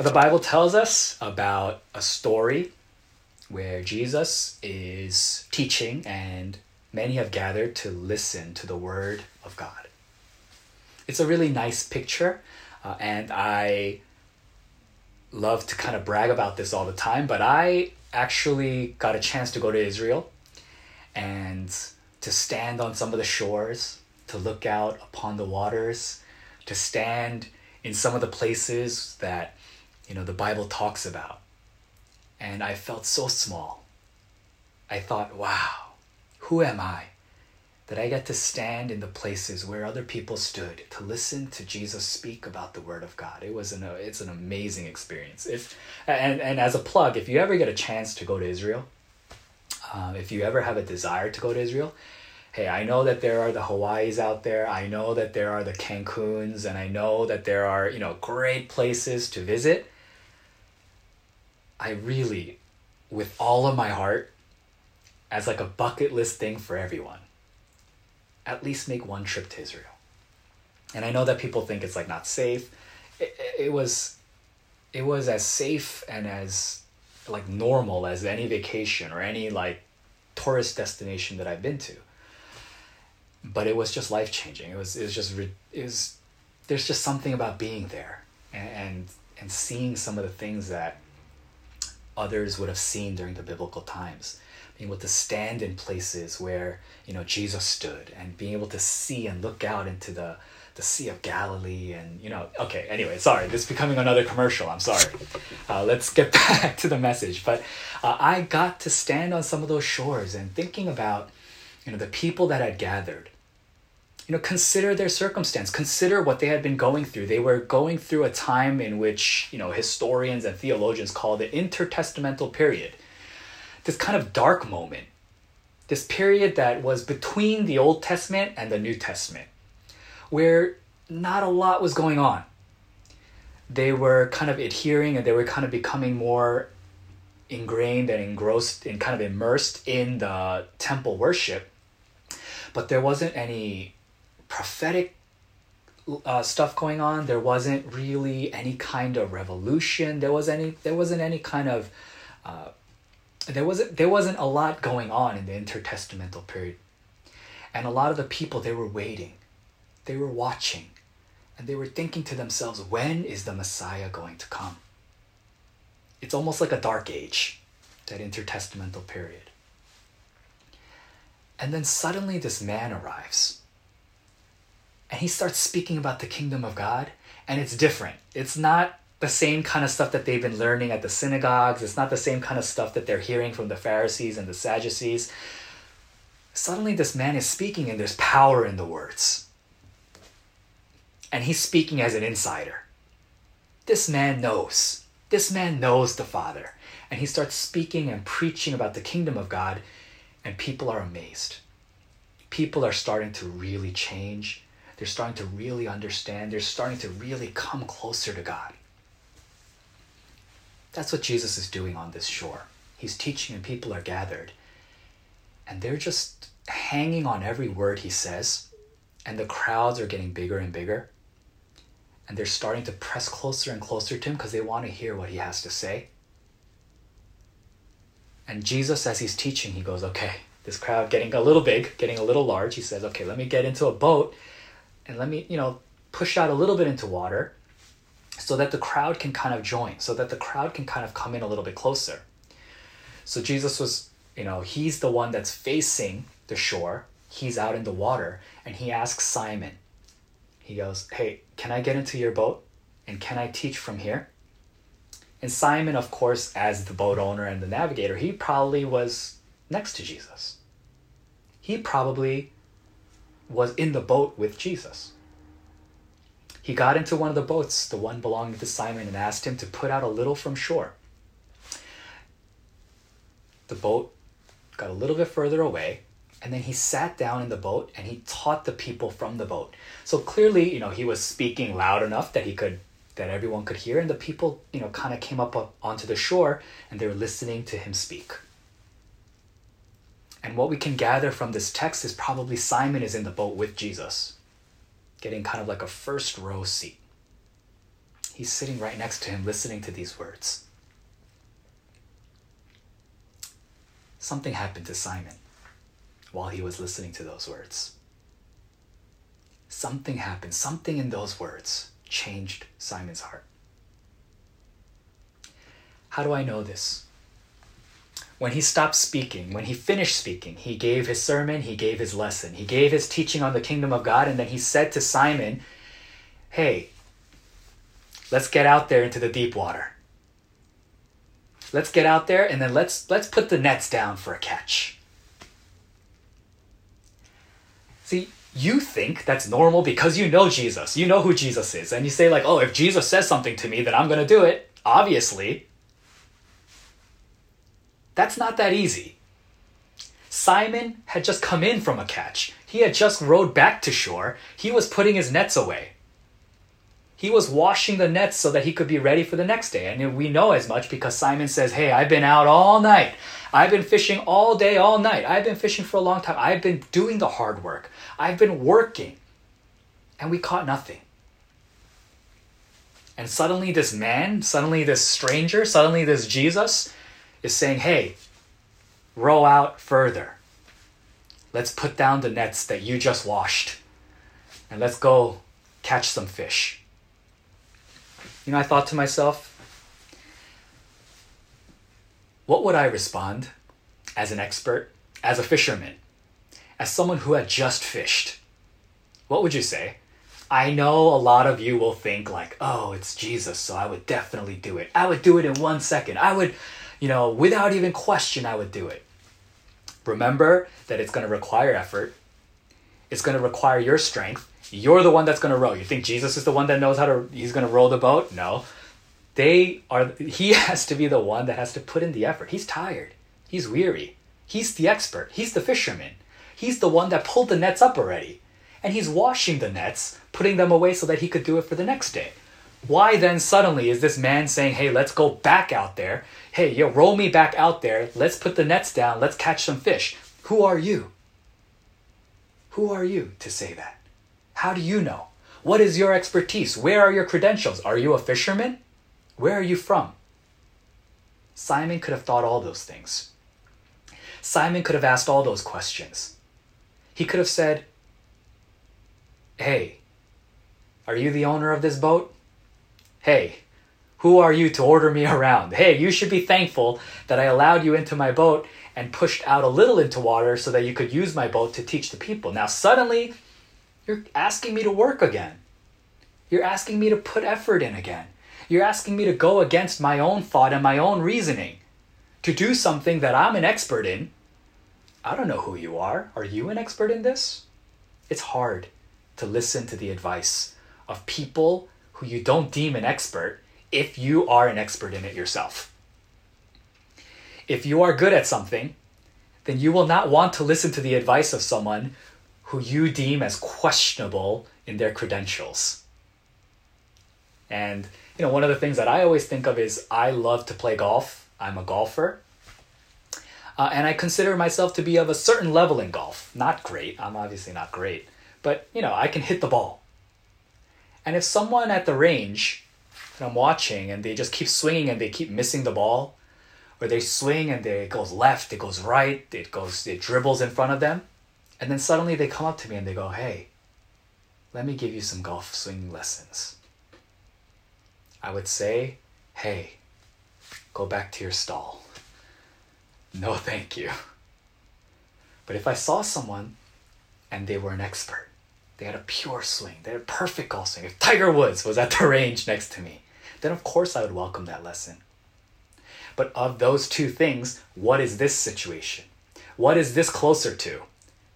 The Bible tells us about a story where Jesus is teaching and many have gathered to listen to the word of God. It's a really nice picture, uh, and I love to kind of brag about this all the time, but I actually got a chance to go to Israel and to stand on some of the shores, to look out upon the waters, to stand in some of the places that you know the Bible talks about. And I felt so small. I thought, wow, who am I that I get to stand in the places where other people stood to listen to Jesus speak about the Word of God? It was an it's an amazing experience. If and and as a plug, if you ever get a chance to go to Israel, um, if you ever have a desire to go to Israel, hey, I know that there are the Hawaii's out there. I know that there are the Cancuns, and I know that there are you know great places to visit. I really, with all of my heart, as like a bucket list thing for everyone, at least make one trip to Israel. And I know that people think it's like not safe. It, it was, it was as safe and as like normal as any vacation or any like tourist destination that I've been to. But it was just life changing. It was it was just it was there's just something about being there and, and and seeing some of the things that others would have seen during the biblical times. Being able to stand in places where you know jesus stood and being able to see and look out into the the sea of galilee and you know okay anyway sorry this is becoming another commercial i'm sorry. Uh, let's get back to the message but uh, i got to stand on some of those shores and thinking about you know the people that had gathered you know consider their circumstance consider what they had been going through. They were going through a time in which you know historians and theologians call the intertestamental period. This kind of dark moment. This period that was between the old testament and the new testament where not a lot was going on. They were kind of adhering and they were kind of becoming more ingrained and engrossed and kind of immersed in the temple worship but there wasn't any prophetic uh, stuff going on. There wasn't really any kind of revolution. There was any. There wasn't any kind of. Uh, there wasn't. There wasn't a lot going on in the intertestamental period, and a lot of the people they were waiting, they were watching, and they were thinking to themselves, "When is the Messiah going to come?" It's almost like a dark age, that intertestamental period. And then suddenly this man arrives and he starts speaking about the kingdom of God, and it's different. It's not the same kind of stuff that they've been learning at the synagogues, it's not the same kind of stuff that they're hearing from the Pharisees and the Sadducees. Suddenly, this man is speaking, and there's power in the words. And he's speaking as an insider. This man knows. This man knows the Father. And he starts speaking and preaching about the kingdom of God, and people are amazed. People are starting to really change they're starting to really understand. They're starting to really come closer to God. That's what Jesus is doing on this shore. He's teaching and people are gathered. And they're just hanging on every word he says. And the crowds are getting bigger and bigger. And they're starting to press closer and closer to him because they want to hear what he has to say. And Jesus, as he's teaching, he goes, Okay, this crowd getting a little big, getting a little large. He says, Okay, let me get into a boat and let me, you know, push out a little bit into water so that the crowd can kind of join, so that the crowd can kind of come in a little bit closer. So Jesus was, you know, he's the one that's facing the shore. He's out in the water and he asks Simon, he goes, Hey, can I get into your boat? And can I teach from here? And Simon, of course, as the boat owner and the navigator, he probably was next to Jesus. He probably was in the boat with Jesus. He got into one of the boats, the one belonging to Simon, and asked him to put out a little from shore. The boat got a little bit further away, and then he sat down in the boat and he taught the people from the boat. So clearly, you know, he was speaking loud enough that he could that everyone could hear and the people, you know, kind of came up, onto the shore and they were listening to him speak. And what we can gather from this text is probably Simon is in the boat with Jesus, getting kind of like a first row seat. He's sitting right next to him, listening to these words. Something happened to Simon while he was listening to those words. Something happened. Something in those words changed Simon's heart. How do I know this? When he stopped speaking, when he finished speaking, he gave his sermon, he gave his lesson, he gave his teaching on the kingdom of God, and then he said to Simon, Hey, let's get out there into the deep water. Let's get out there and then let's let's put the nets down for a catch. See, you think that's normal because you know Jesus. You know who Jesus is. And you say, like, oh, if Jesus says something to me, then I'm going to do it. Obviously. That's not that easy. Simon had just come in from a catch. He had just rowed back to shore. He was putting his nets away. He was washing the nets so that he could be ready for the next day. And we know as much because Simon says, Hey, I've been out all night. I've been fishing all day, all night. I've been fishing for a long time. I've been doing the hard work. I've been working. And we caught nothing. And suddenly, this man, suddenly, this stranger, suddenly, this Jesus is saying, Hey, row out further. Let's put down the nets that you just washed. And let's go catch some fish. You know, I thought to myself, what would I respond as an expert, as a fisherman, as someone who had just fished? What would you say? I know a lot of you will think like, "Oh, it's Jesus, so I would definitely do it. I would do it in 1 second. I would, you know, without even question I would do it." Remember that it's going to require effort. It's going to require your strength. You're the one that's going to row. You think Jesus is the one that knows how to he's going to row the boat? No they are he has to be the one that has to put in the effort he's tired he's weary he's the expert he's the fisherman he's the one that pulled the nets up already and he's washing the nets putting them away so that he could do it for the next day why then suddenly is this man saying hey let's go back out there. Hey yo roll me back out there. Let's put the nets down. Let's catch some fish. Who are you? Who are you to say that? How do you know? What is your expertise? Where are your credentials? Are you a fisherman? Where are you from? Simon could have thought all those things. Simon could have asked all those questions. He could have said, Hey, are you the owner of this boat? Hey, who are you to order me around? Hey, you should be thankful that I allowed you into my boat and pushed out a little into water so that you could use my boat to teach the people. Now, suddenly, you're asking me to work again. You're asking me to put effort in again. You're asking me to go against my own thought and my own reasoning, to do something that I'm an expert in. I don't know who you are. Are you an expert in this? It's hard to listen to the advice of people who you don't deem an expert if you are an expert in it yourself. If you are good at something, then you will not want to listen to the advice of someone who you deem as questionable in their credentials. And you know, one of the things that I always think of is I love to play golf. I'm a golfer. Uh, and I consider myself to be of a certain level in golf. Not great. I'm obviously not great. But, you know, I can hit the ball. And if someone at the range that I'm watching and they just keep swinging and they keep missing the ball, or they swing and they, it goes left, it goes right, it goes, it dribbles in front of them, and then suddenly they come up to me and they go, hey, let me give you some golf swing lessons. I would say, hey, go back to your stall. No, thank you. But if I saw someone and they were an expert, they had a pure swing, they had a perfect golf swing, if Tiger Woods was at the range next to me, then of course I would welcome that lesson. But of those two things, what is this situation? What is this closer to?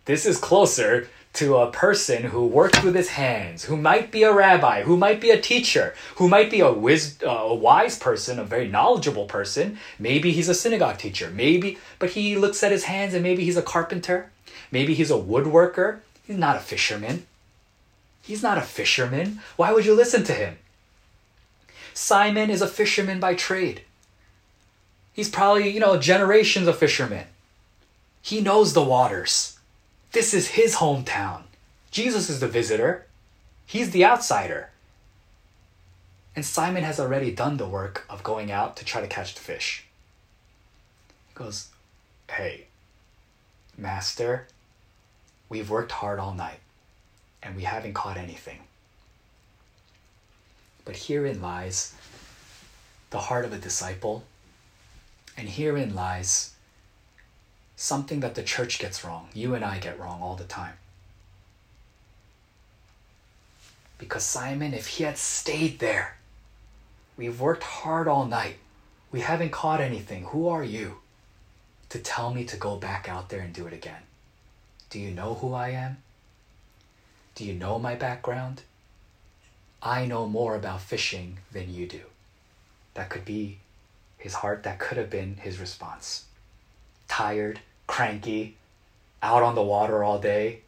This is closer to a person who works with his hands, who might be a rabbi, who might be a teacher, who might be a, wis- uh, a wise person, a very knowledgeable person. Maybe he's a synagogue teacher, maybe, but he looks at his hands and maybe he's a carpenter, maybe he's a woodworker. He's not a fisherman. He's not a fisherman. Why would you listen to him? Simon is a fisherman by trade. He's probably, you know, generations of fishermen. He knows the waters. This is his hometown. Jesus is the visitor, he's the outsider. And Simon has already done the work of going out to try to catch the fish. He goes, Hey, Master, we've worked hard all night and we haven't caught anything. But herein lies the heart of a disciple, and herein lies something that the church gets wrong, you and I get wrong all the time. Because Simon, if he had stayed there, we've worked hard all night. We haven't caught anything. Who are you to tell me to go back out there and do it again? Do you know who I am? Do you know my background? I know more about fishing than you do. That could be his heart, that could have been his response. Tired, cranky, out on the water all day,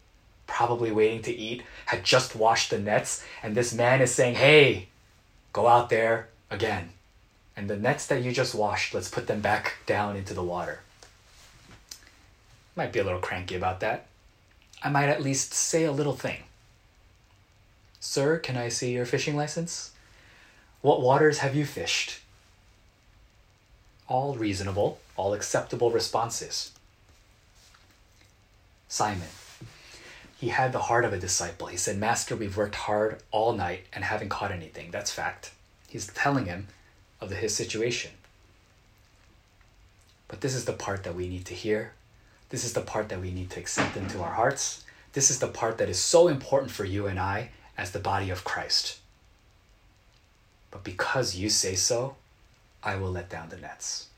probably waiting to eat, had just washed the nets, and this man is saying, Hey, go out there again. And the nets that you just washed, let's put them back down into the water. Might be a little cranky about that. I might at least say a little thing. Sir, can I see your fishing license? What waters have you fished? All reasonable, all acceptable responses. Simon, he had the heart of a disciple. He said, Master, we've worked hard all night and haven't caught anything. That's fact. He's telling him of his situation. But this is the part that we need to hear. This is the part that we need to accept into our hearts. This is the part that is so important for you and I as the body of Christ. But because you say so, I will let down the nets.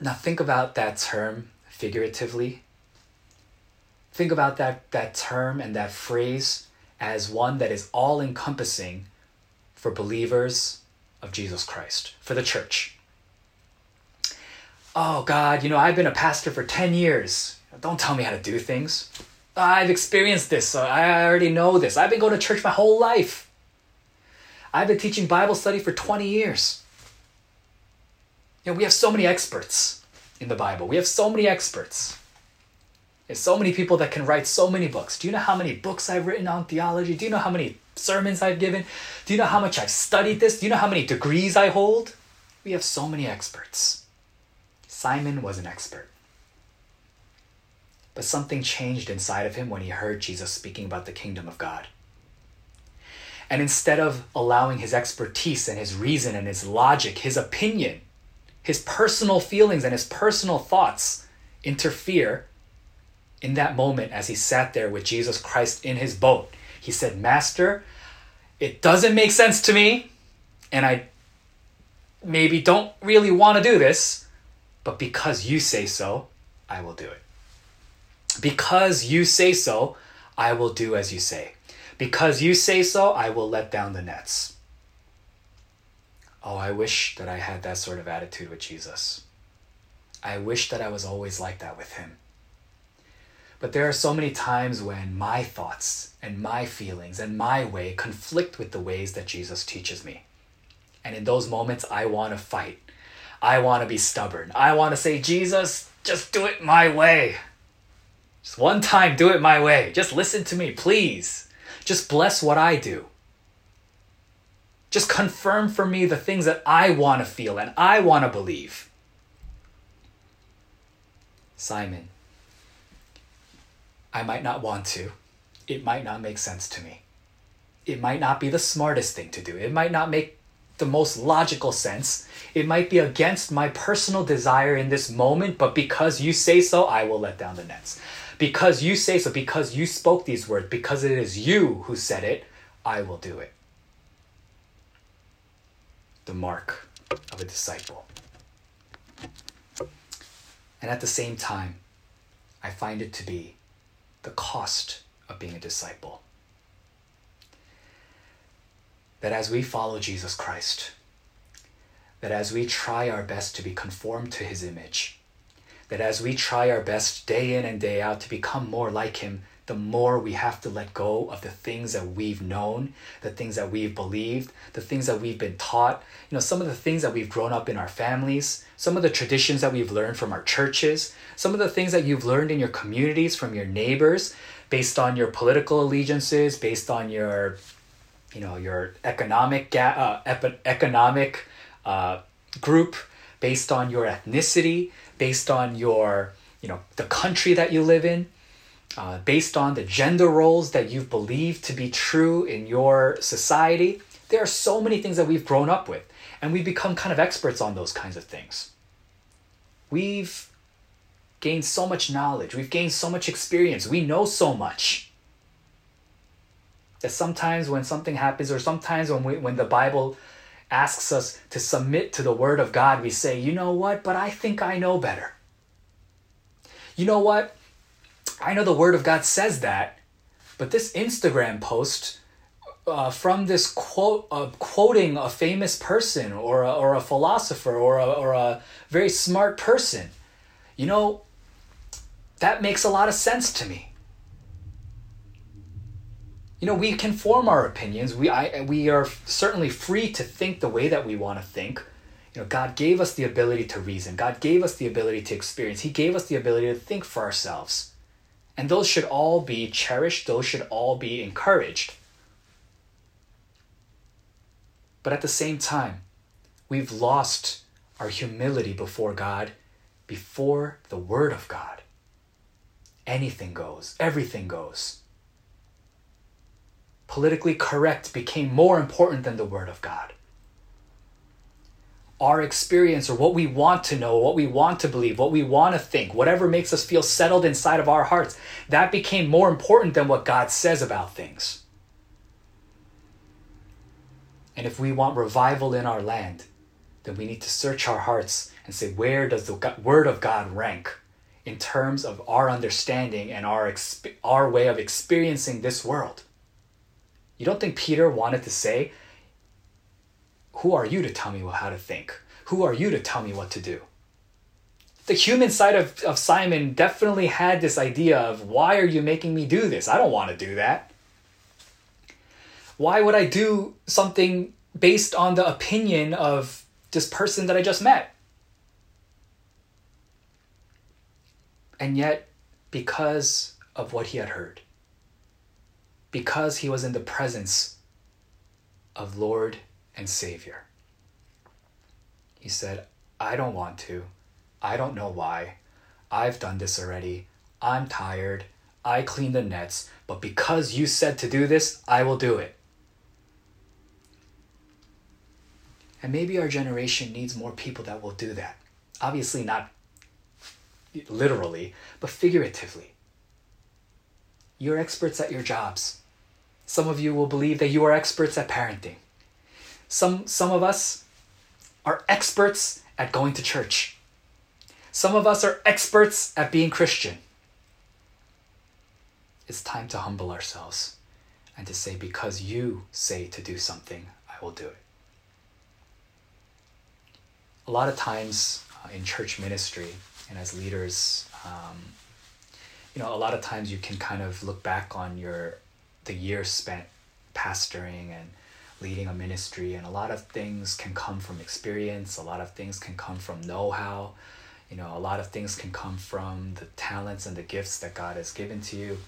Now, think about that term figuratively. Think about that, that term and that phrase as one that is all encompassing for believers of Jesus Christ, for the church. Oh, God, you know, I've been a pastor for 10 years. Don't tell me how to do things. I've experienced this, so I already know this. I've been going to church my whole life. I've been teaching Bible study for 20 years. You know, we have so many experts in the Bible. We have so many experts. There's so many people that can write so many books. Do you know how many books I've written on theology? Do you know how many sermons I've given? Do you know how much I've studied this? Do you know how many degrees I hold? We have so many experts. Simon was an expert. But something changed inside of him when he heard Jesus speaking about the kingdom of God. And instead of allowing his expertise and his reason and his logic, his opinion, his personal feelings and his personal thoughts interfere in that moment as he sat there with Jesus Christ in his boat, he said, Master, it doesn't make sense to me, and I maybe don't really want to do this, but because you say so, I will do it. Because you say so, I will do as you say. Because you say so, I will let down the nets. Oh, I wish that I had that sort of attitude with Jesus. I wish that I was always like that with him. But there are so many times when my thoughts and my feelings and my way conflict with the ways that Jesus teaches me. And in those moments, I want to fight. I want to be stubborn. I want to say, Jesus, just do it my way. Just one time, do it my way. Just listen to me, please. Just bless what I do. Just confirm for me the things that I want to feel and I want to believe. Simon, I might not want to. It might not make sense to me. It might not be the smartest thing to do. It might not make the most logical sense. It might be against my personal desire in this moment, but because you say so, I will let down the nets. Because you say so, because you spoke these words, because it is you who said it, I will do it. The mark of a disciple. And at the same time, I find it to be the cost of being a disciple. That as we follow Jesus Christ, that as we try our best to be conformed to his image, that as we try our best day in and day out to become more like Him, the more we have to let go of the things that we've known, the things that we've believed, the things that we've been taught, you know, some of the things that we've grown up in our families, some of the traditions that we've learned from our churches, some of the things that you've learned in your communities from your neighbors, based on your political allegiances, based on your, you know, your economic ga- uh, ep- economic uh, group, based on your ethnicity, based on your, you know, the country that you live in, uh, based on the gender roles that you've believed to be true in your society. There are so many things that we've grown up with, and we've become kind of experts on those kinds of things. We've gained so much knowledge, we've gained so much experience, we know so much. That sometimes when something happens, or sometimes when, we, when the Bible asks us to submit to the Word of God, we say, you know what, but I think I know better. You know what? I know the Word of God says that, but this Instagram post uh, from this quote, uh, quoting a famous person or a, or a philosopher or a, or a very smart person, you know, that makes a lot of sense to me. You know, we can form our opinions. We, I, we are certainly free to think the way that we want to think. You know, God gave us the ability to reason. God gave us the ability to experience. He gave us the ability to think for ourselves. And those should all be cherished. Those should all be encouraged. But at the same time, we've lost our humility before God, before the Word of God anything goes, everything goes. Politically correct became more important than the Word of God. Our experience, or what we want to know, what we want to believe, what we want to think, whatever makes us feel settled inside of our hearts, that became more important than what God says about things. And if we want revival in our land, then we need to search our hearts and say, where does the Word of God rank? in terms of our understanding and our, exp- our way of experiencing this world. You don't think Peter wanted to say, Who are you to tell me how to think? Who are you to tell me what to do? The human side of, of Simon definitely had this idea of, Why are you making me do this? I don't want to do that. Why would I do something based on the opinion of this person that I just met? And yet, because of what he had heard, because he was in the presence of Lord and Savior, he said, I don't want to. I don't know why. I've done this already. I'm tired. I clean the nets, but because you said to do this, I will do it. And maybe our generation needs more people that will do that. Obviously, not literally, but figuratively. You're experts at your jobs. Some of you will believe that you are experts at parenting. Some, some of us are experts at going to church. Some of us are experts at being Christian. It's time to humble ourselves and to say, because you say to do something, I will do it. A lot of times uh, in church ministry, and as leaders, um, you know, a lot of times you can kind of look back on your the years spent pastoring and leading a ministry, and a lot of things can come from experience. A lot of things can come from know-how. You know, a lot of things can come from the talents and the gifts that God has given to you.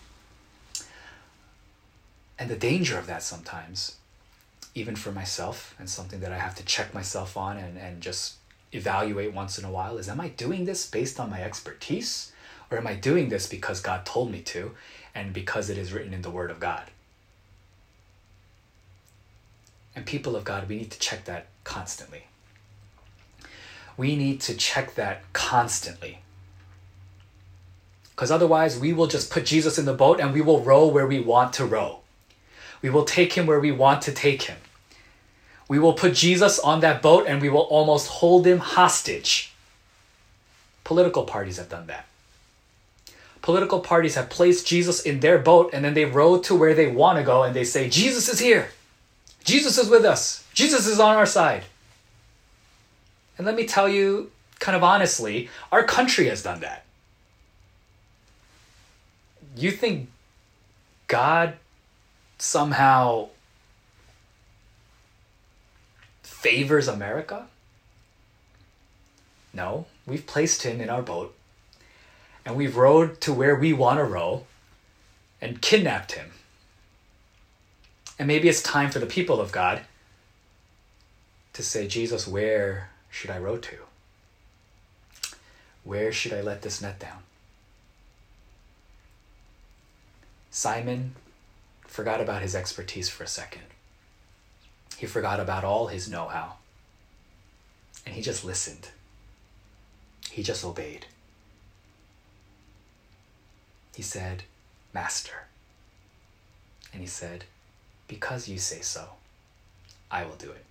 And the danger of that sometimes, even for myself, and something that I have to check myself on and, and just evaluate once in a while is am I doing this based on my expertise or am I doing this because God told me to and because it is written in the Word of God? And people of God, we need to check that constantly. We need to check that constantly. Because otherwise, we will just put Jesus in the boat and we will row where we want to row. We will take him where we want to take him. We will put Jesus on that boat and we will almost hold him hostage. Political parties have done that. Political parties have placed Jesus in their boat and then they row to where they want to go and they say, Jesus is here. Jesus is with us. Jesus is on our side. And let me tell you, kind of honestly, our country has done that. You think God somehow favors America? No, we've placed him in our boat and we've rowed to where we want to row. and kidnapped him. And maybe it's time for the people of God to say, Jesus, where should I row to? Where should I let this net down? Simon forgot about his expertise for a second. He forgot about all his know how. And he just listened. He just obeyed. He said, Master. And he said, Because you say so, I will do it.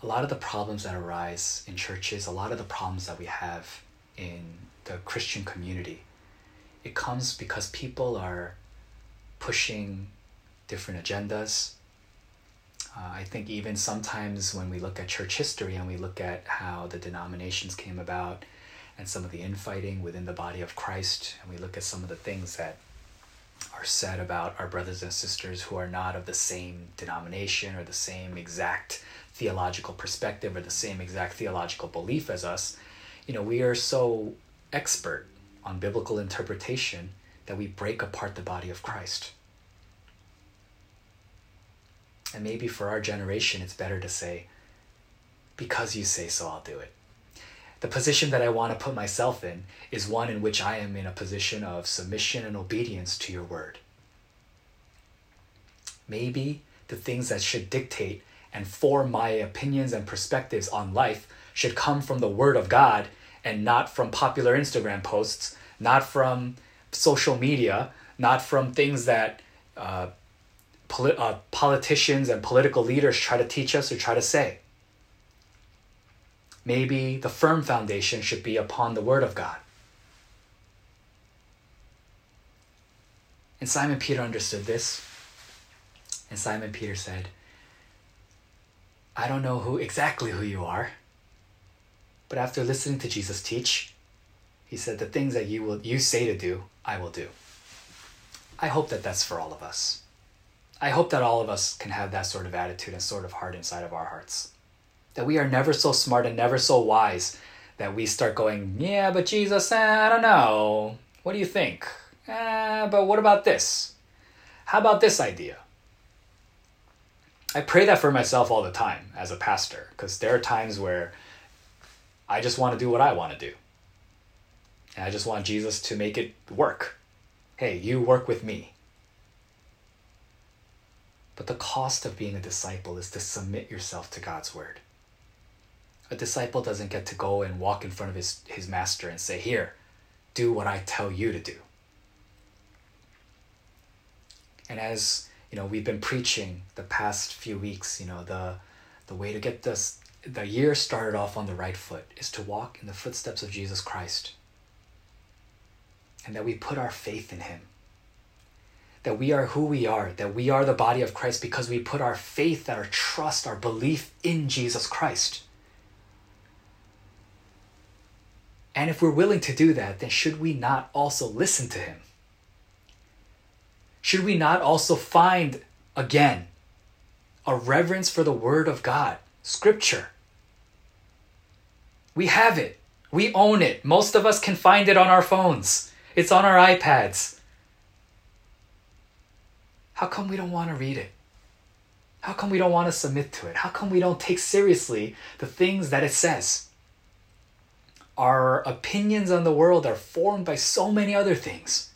A lot of the problems that arise in churches, a lot of the problems that we have in the Christian community, it comes because people are pushing different agendas. Uh, I think even sometimes when we look at church history and we look at how the denominations came about and some of the infighting within the body of Christ, and we look at some of the things that are said about our brothers and sisters who are not of the same denomination or the same exact theological perspective or the same exact theological belief as us, you know, we are so expert on biblical interpretation that we break apart the body of Christ. And maybe for our generation, it's better to say, because you say so, I'll do it. The position that I want to put myself in is one in which I am in a position of submission and obedience to your word. Maybe the things that should dictate and form my opinions and perspectives on life should come from the word of God and not from popular Instagram posts, not from social media, not from things that uh, uh, politicians and political leaders try to teach us or try to say. Maybe the firm foundation should be upon the Word of God. And Simon Peter understood this. And Simon Peter said, I don't know who exactly who you are, but after listening to Jesus teach, he said, The things that you will you say to do, I will do. I hope that that's for all of us. I hope that all of us can have that sort of attitude and sort of heart inside of our hearts. That we are never so smart and never so wise that we start going, Yeah, but Jesus, eh, I don't know. What do you think? Eh, but what about this? How about this idea? I pray that for myself all the time as a pastor because there are times where I just want to do what I want to do. And I just want Jesus to make it work. Hey, you work with me. But the cost of being a disciple is to submit yourself to God's word. A disciple doesn't get to go and walk in front of his, his master and say, Here, do what I tell you to do. And as you know, we've been preaching the past few weeks, you know, the the way to get this the year started off on the right foot is to walk in the footsteps of Jesus Christ and that we put our faith in Him. That we are who we are, that we are the body of Christ because we put our faith, our trust, our belief in Jesus Christ. And if we're willing to do that, then should we not also listen to Him? Should we not also find, again, a reverence for the Word of God, Scripture? We have it. We own it. Most of us can find it on our phones. It's on our iPads. How come we don't want to read it? How come we don't want to submit to it? How come we don't take seriously the things that it says? Our opinions on the world are formed by so many other things.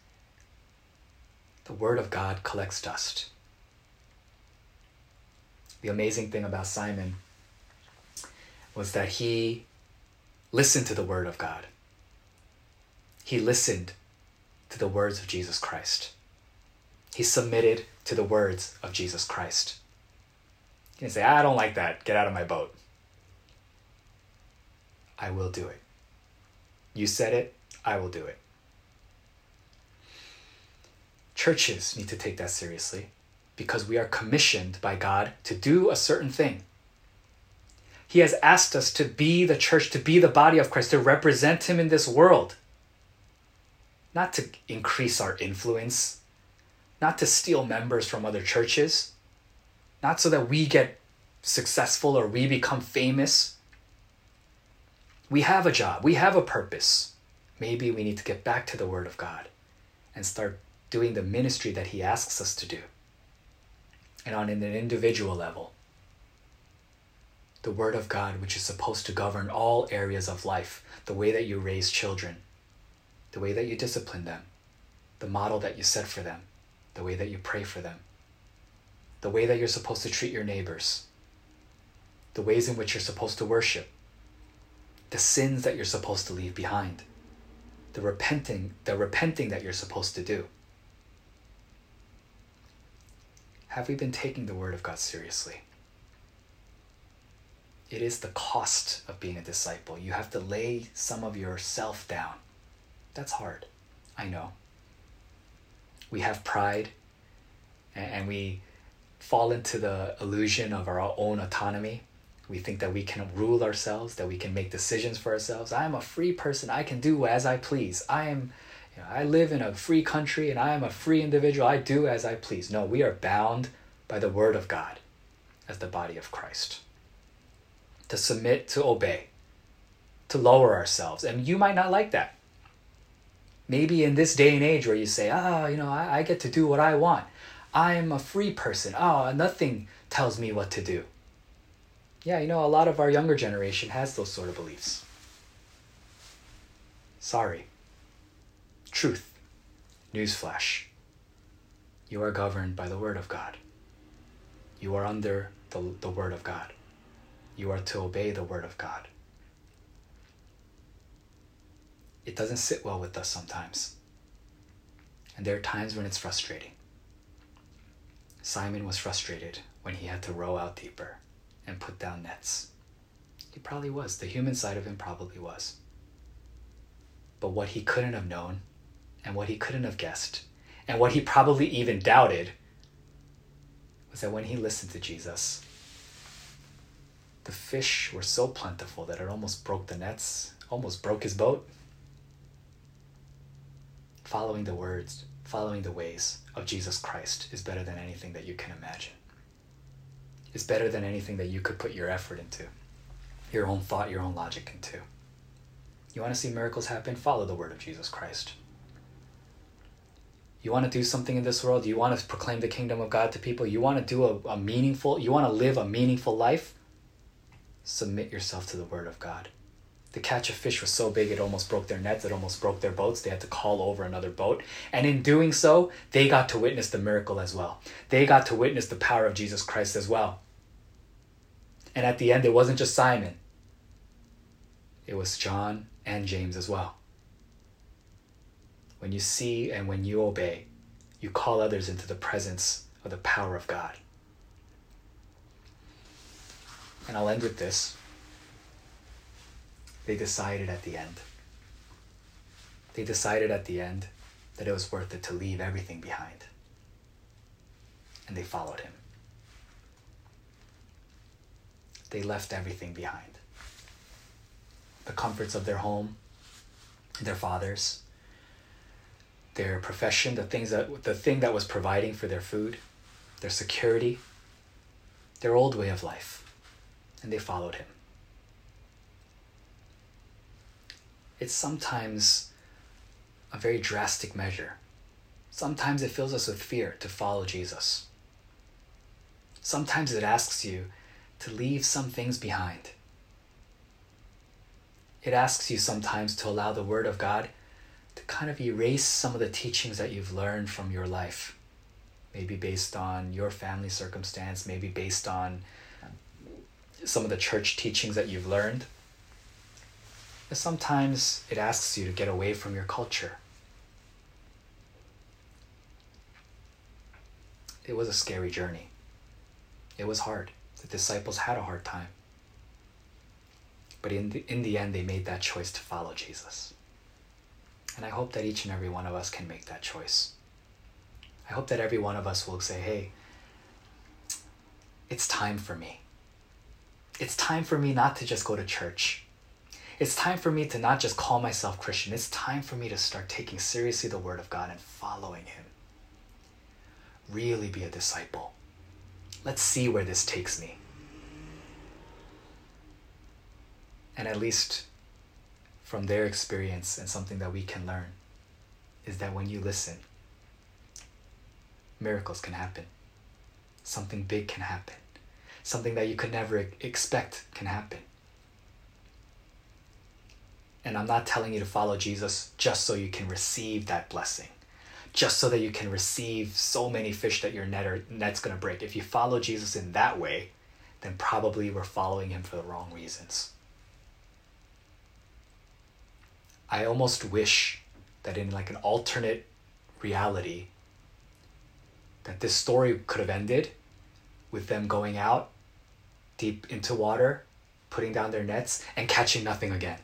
The Word of God collects dust. The amazing thing about Simon was that he listened to the Word of God. He listened to the words of Jesus Christ. He submitted to the words of Jesus Christ. You can say, I don't like that. Get out of my boat. I will do it. You said it, I will do it. Churches need to take that seriously because we are commissioned by God to do a certain thing. He has asked us to be the church, to be the body of Christ, to represent Him in this world not to increase our influence, not to steal members from other churches, not so that we get successful or we become famous. We have a job, we have a purpose. maybe we need to get back to the Word of God and start doing the ministry that He asks us to do. And on an individual level, the Word of God, which is supposed to govern all areas of life the way that you raise children, the way that you discipline them, the model that you set for them, the way that you pray for them, the way that you're supposed to treat your neighbors, the ways in which you're supposed to worship, the sins that you're supposed to leave behind, the repenting, the repenting that you're supposed to do. Have we been taking the word of God seriously? It is the cost of being a disciple. You have to lay some of yourself down. That's hard. I know. We have pride and we fall into the illusion of our own autonomy. We think that we can rule ourselves, that we can make decisions for ourselves. I am a free person. I can do as I please. I am you know, I live in a free country and I am a free individual. I do as I please. No, we are bound by the word of God as the body of Christ. To submit, to obey, to lower ourselves. And you might not like that. Maybe in this day and age where you say, ah, oh, you know, I, I get to do what I want. I'm a free person. Oh, nothing tells me what to do. Yeah, you know, a lot of our younger generation has those sort of beliefs. Sorry. Truth. Newsflash. You are governed by the Word of God. You are under the, the Word of God. You are to obey the Word of God. It doesn't sit well with us sometimes. And there are times when it's frustrating. Simon was frustrated when he had to row out deeper and put down nets. He probably was. The human side of him probably was. But what he couldn't have known, and what he couldn't have guessed, and what he probably even doubted, was that when he listened to Jesus, the fish were so plentiful that it almost broke the nets, almost broke his boat. Following the words, following the ways of Jesus Christ is better than anything that you can imagine. It's better than anything that you could put your effort into, your own thought, your own logic into. You want to see miracles happen? Follow the word of Jesus Christ. You want to do something in this world? You want to proclaim the kingdom of God to people? You want to do a, a meaningful, you want to live a meaningful life? Submit yourself to the word of God the catch of fish was so big it almost broke their nets, it almost broke their boats. They had to call over another boat. And in doing so, they got to witness the miracle as well. They got to witness the power of Jesus Christ as well. And at the end, it wasn't just Simon, it was John and James as well. When you see and when you obey, you call others into the presence of the power of God. And I'll end with this they decided at the end. They decided at the end that it was worth it to leave everything behind. And they followed him. They left everything behind the comforts of their home, their fathers, their profession, the things that the thing that was providing for their food, their security, their old way of life, and they followed him. it's sometimes a very drastic measure. Sometimes it fills us with fear to follow Jesus. Sometimes it asks you to leave some things behind. It asks you sometimes to allow the Word of God to kind of erase some of the teachings that you've learned from your life. Maybe based on your family circumstance, maybe based on some of the church teachings that you've learned sometimes it asks you to get away from your culture. It was a scary journey. It was hard. The disciples had a hard time. But in the, in the end, they made that choice to follow Jesus. And I hope that each and every one of us can make that choice. I hope that every one of us will say, hey, it's time for me. It's time for me not to just go to church it's time for me to not just call myself Christian, it's time for me to start taking seriously the Word of God and following Him. Really be a disciple. Let's see where this takes me. And at least from their experience and something that we can learn is that when you listen, miracles can happen. Something big can happen. Something that you could never expect can happen. And I'm not telling you to follow Jesus just so you can receive that blessing, just so that you can receive so many fish that your net or, net's going to break. If you follow Jesus in that way, then probably we're following him for the wrong reasons. I almost wish that in like an alternate reality that this story could have ended with them going out deep into water, putting down their nets and catching nothing again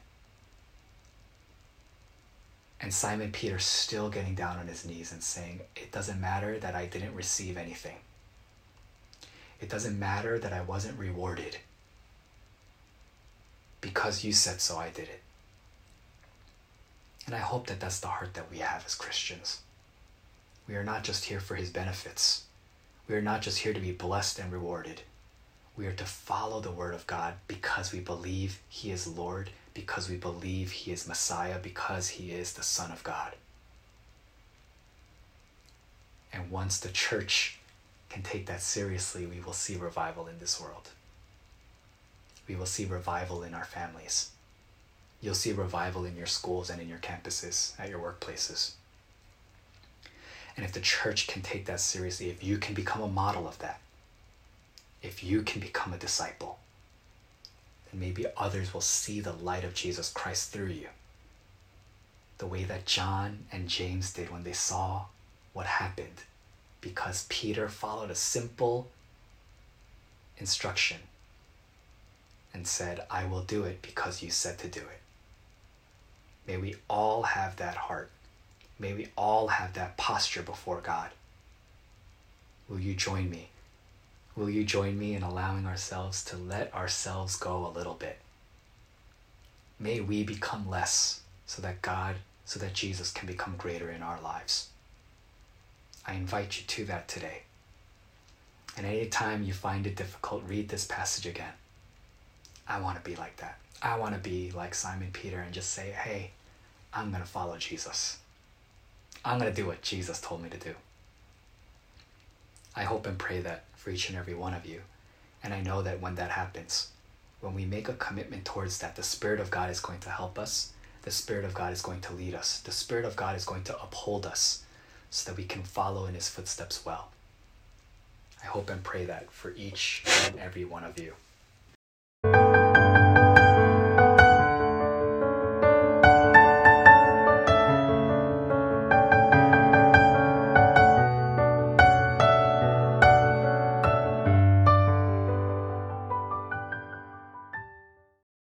and Simon Peter still getting down on his knees and saying, It doesn't matter that I didn't receive anything. It doesn't matter that I wasn't rewarded. Because you said so, I did it. And I hope that that's the heart that we have as Christians. We are not just here for his benefits. We are not just here to be blessed and rewarded. We are to follow the word of God because we believe he is Lord because we believe he is Messiah, because he is the Son of God. And once the church can take that seriously, we will see revival in this world. We will see revival in our families. You'll see revival in your schools and in your campuses, at your workplaces. And if the church can take that seriously, if you can become a model of that, if you can become a disciple, maybe others will see the light of Jesus Christ through you. The way that John and James did when they saw what happened because Peter followed a simple instruction and said, I will do it because you said to do it. May we all have that heart. May we all have that posture before God. Will you join me Will you join me in allowing ourselves to let ourselves go a little bit? May we become less so that God, so that Jesus can become greater in our lives. I invite you to that today. And anytime you find it difficult, read this passage again. I want to be like that. I want to be like Simon Peter and just say, hey, I'm going to follow Jesus. I'm going to do what Jesus told me to do. I hope and pray that for each and every one of you. And I know that when that happens, when we make a commitment towards that, the Spirit of God is going to help us. The Spirit of God is going to lead us. The Spirit of God is going to uphold us so that we can follow in His footsteps well. I hope and pray that for each and every one of you.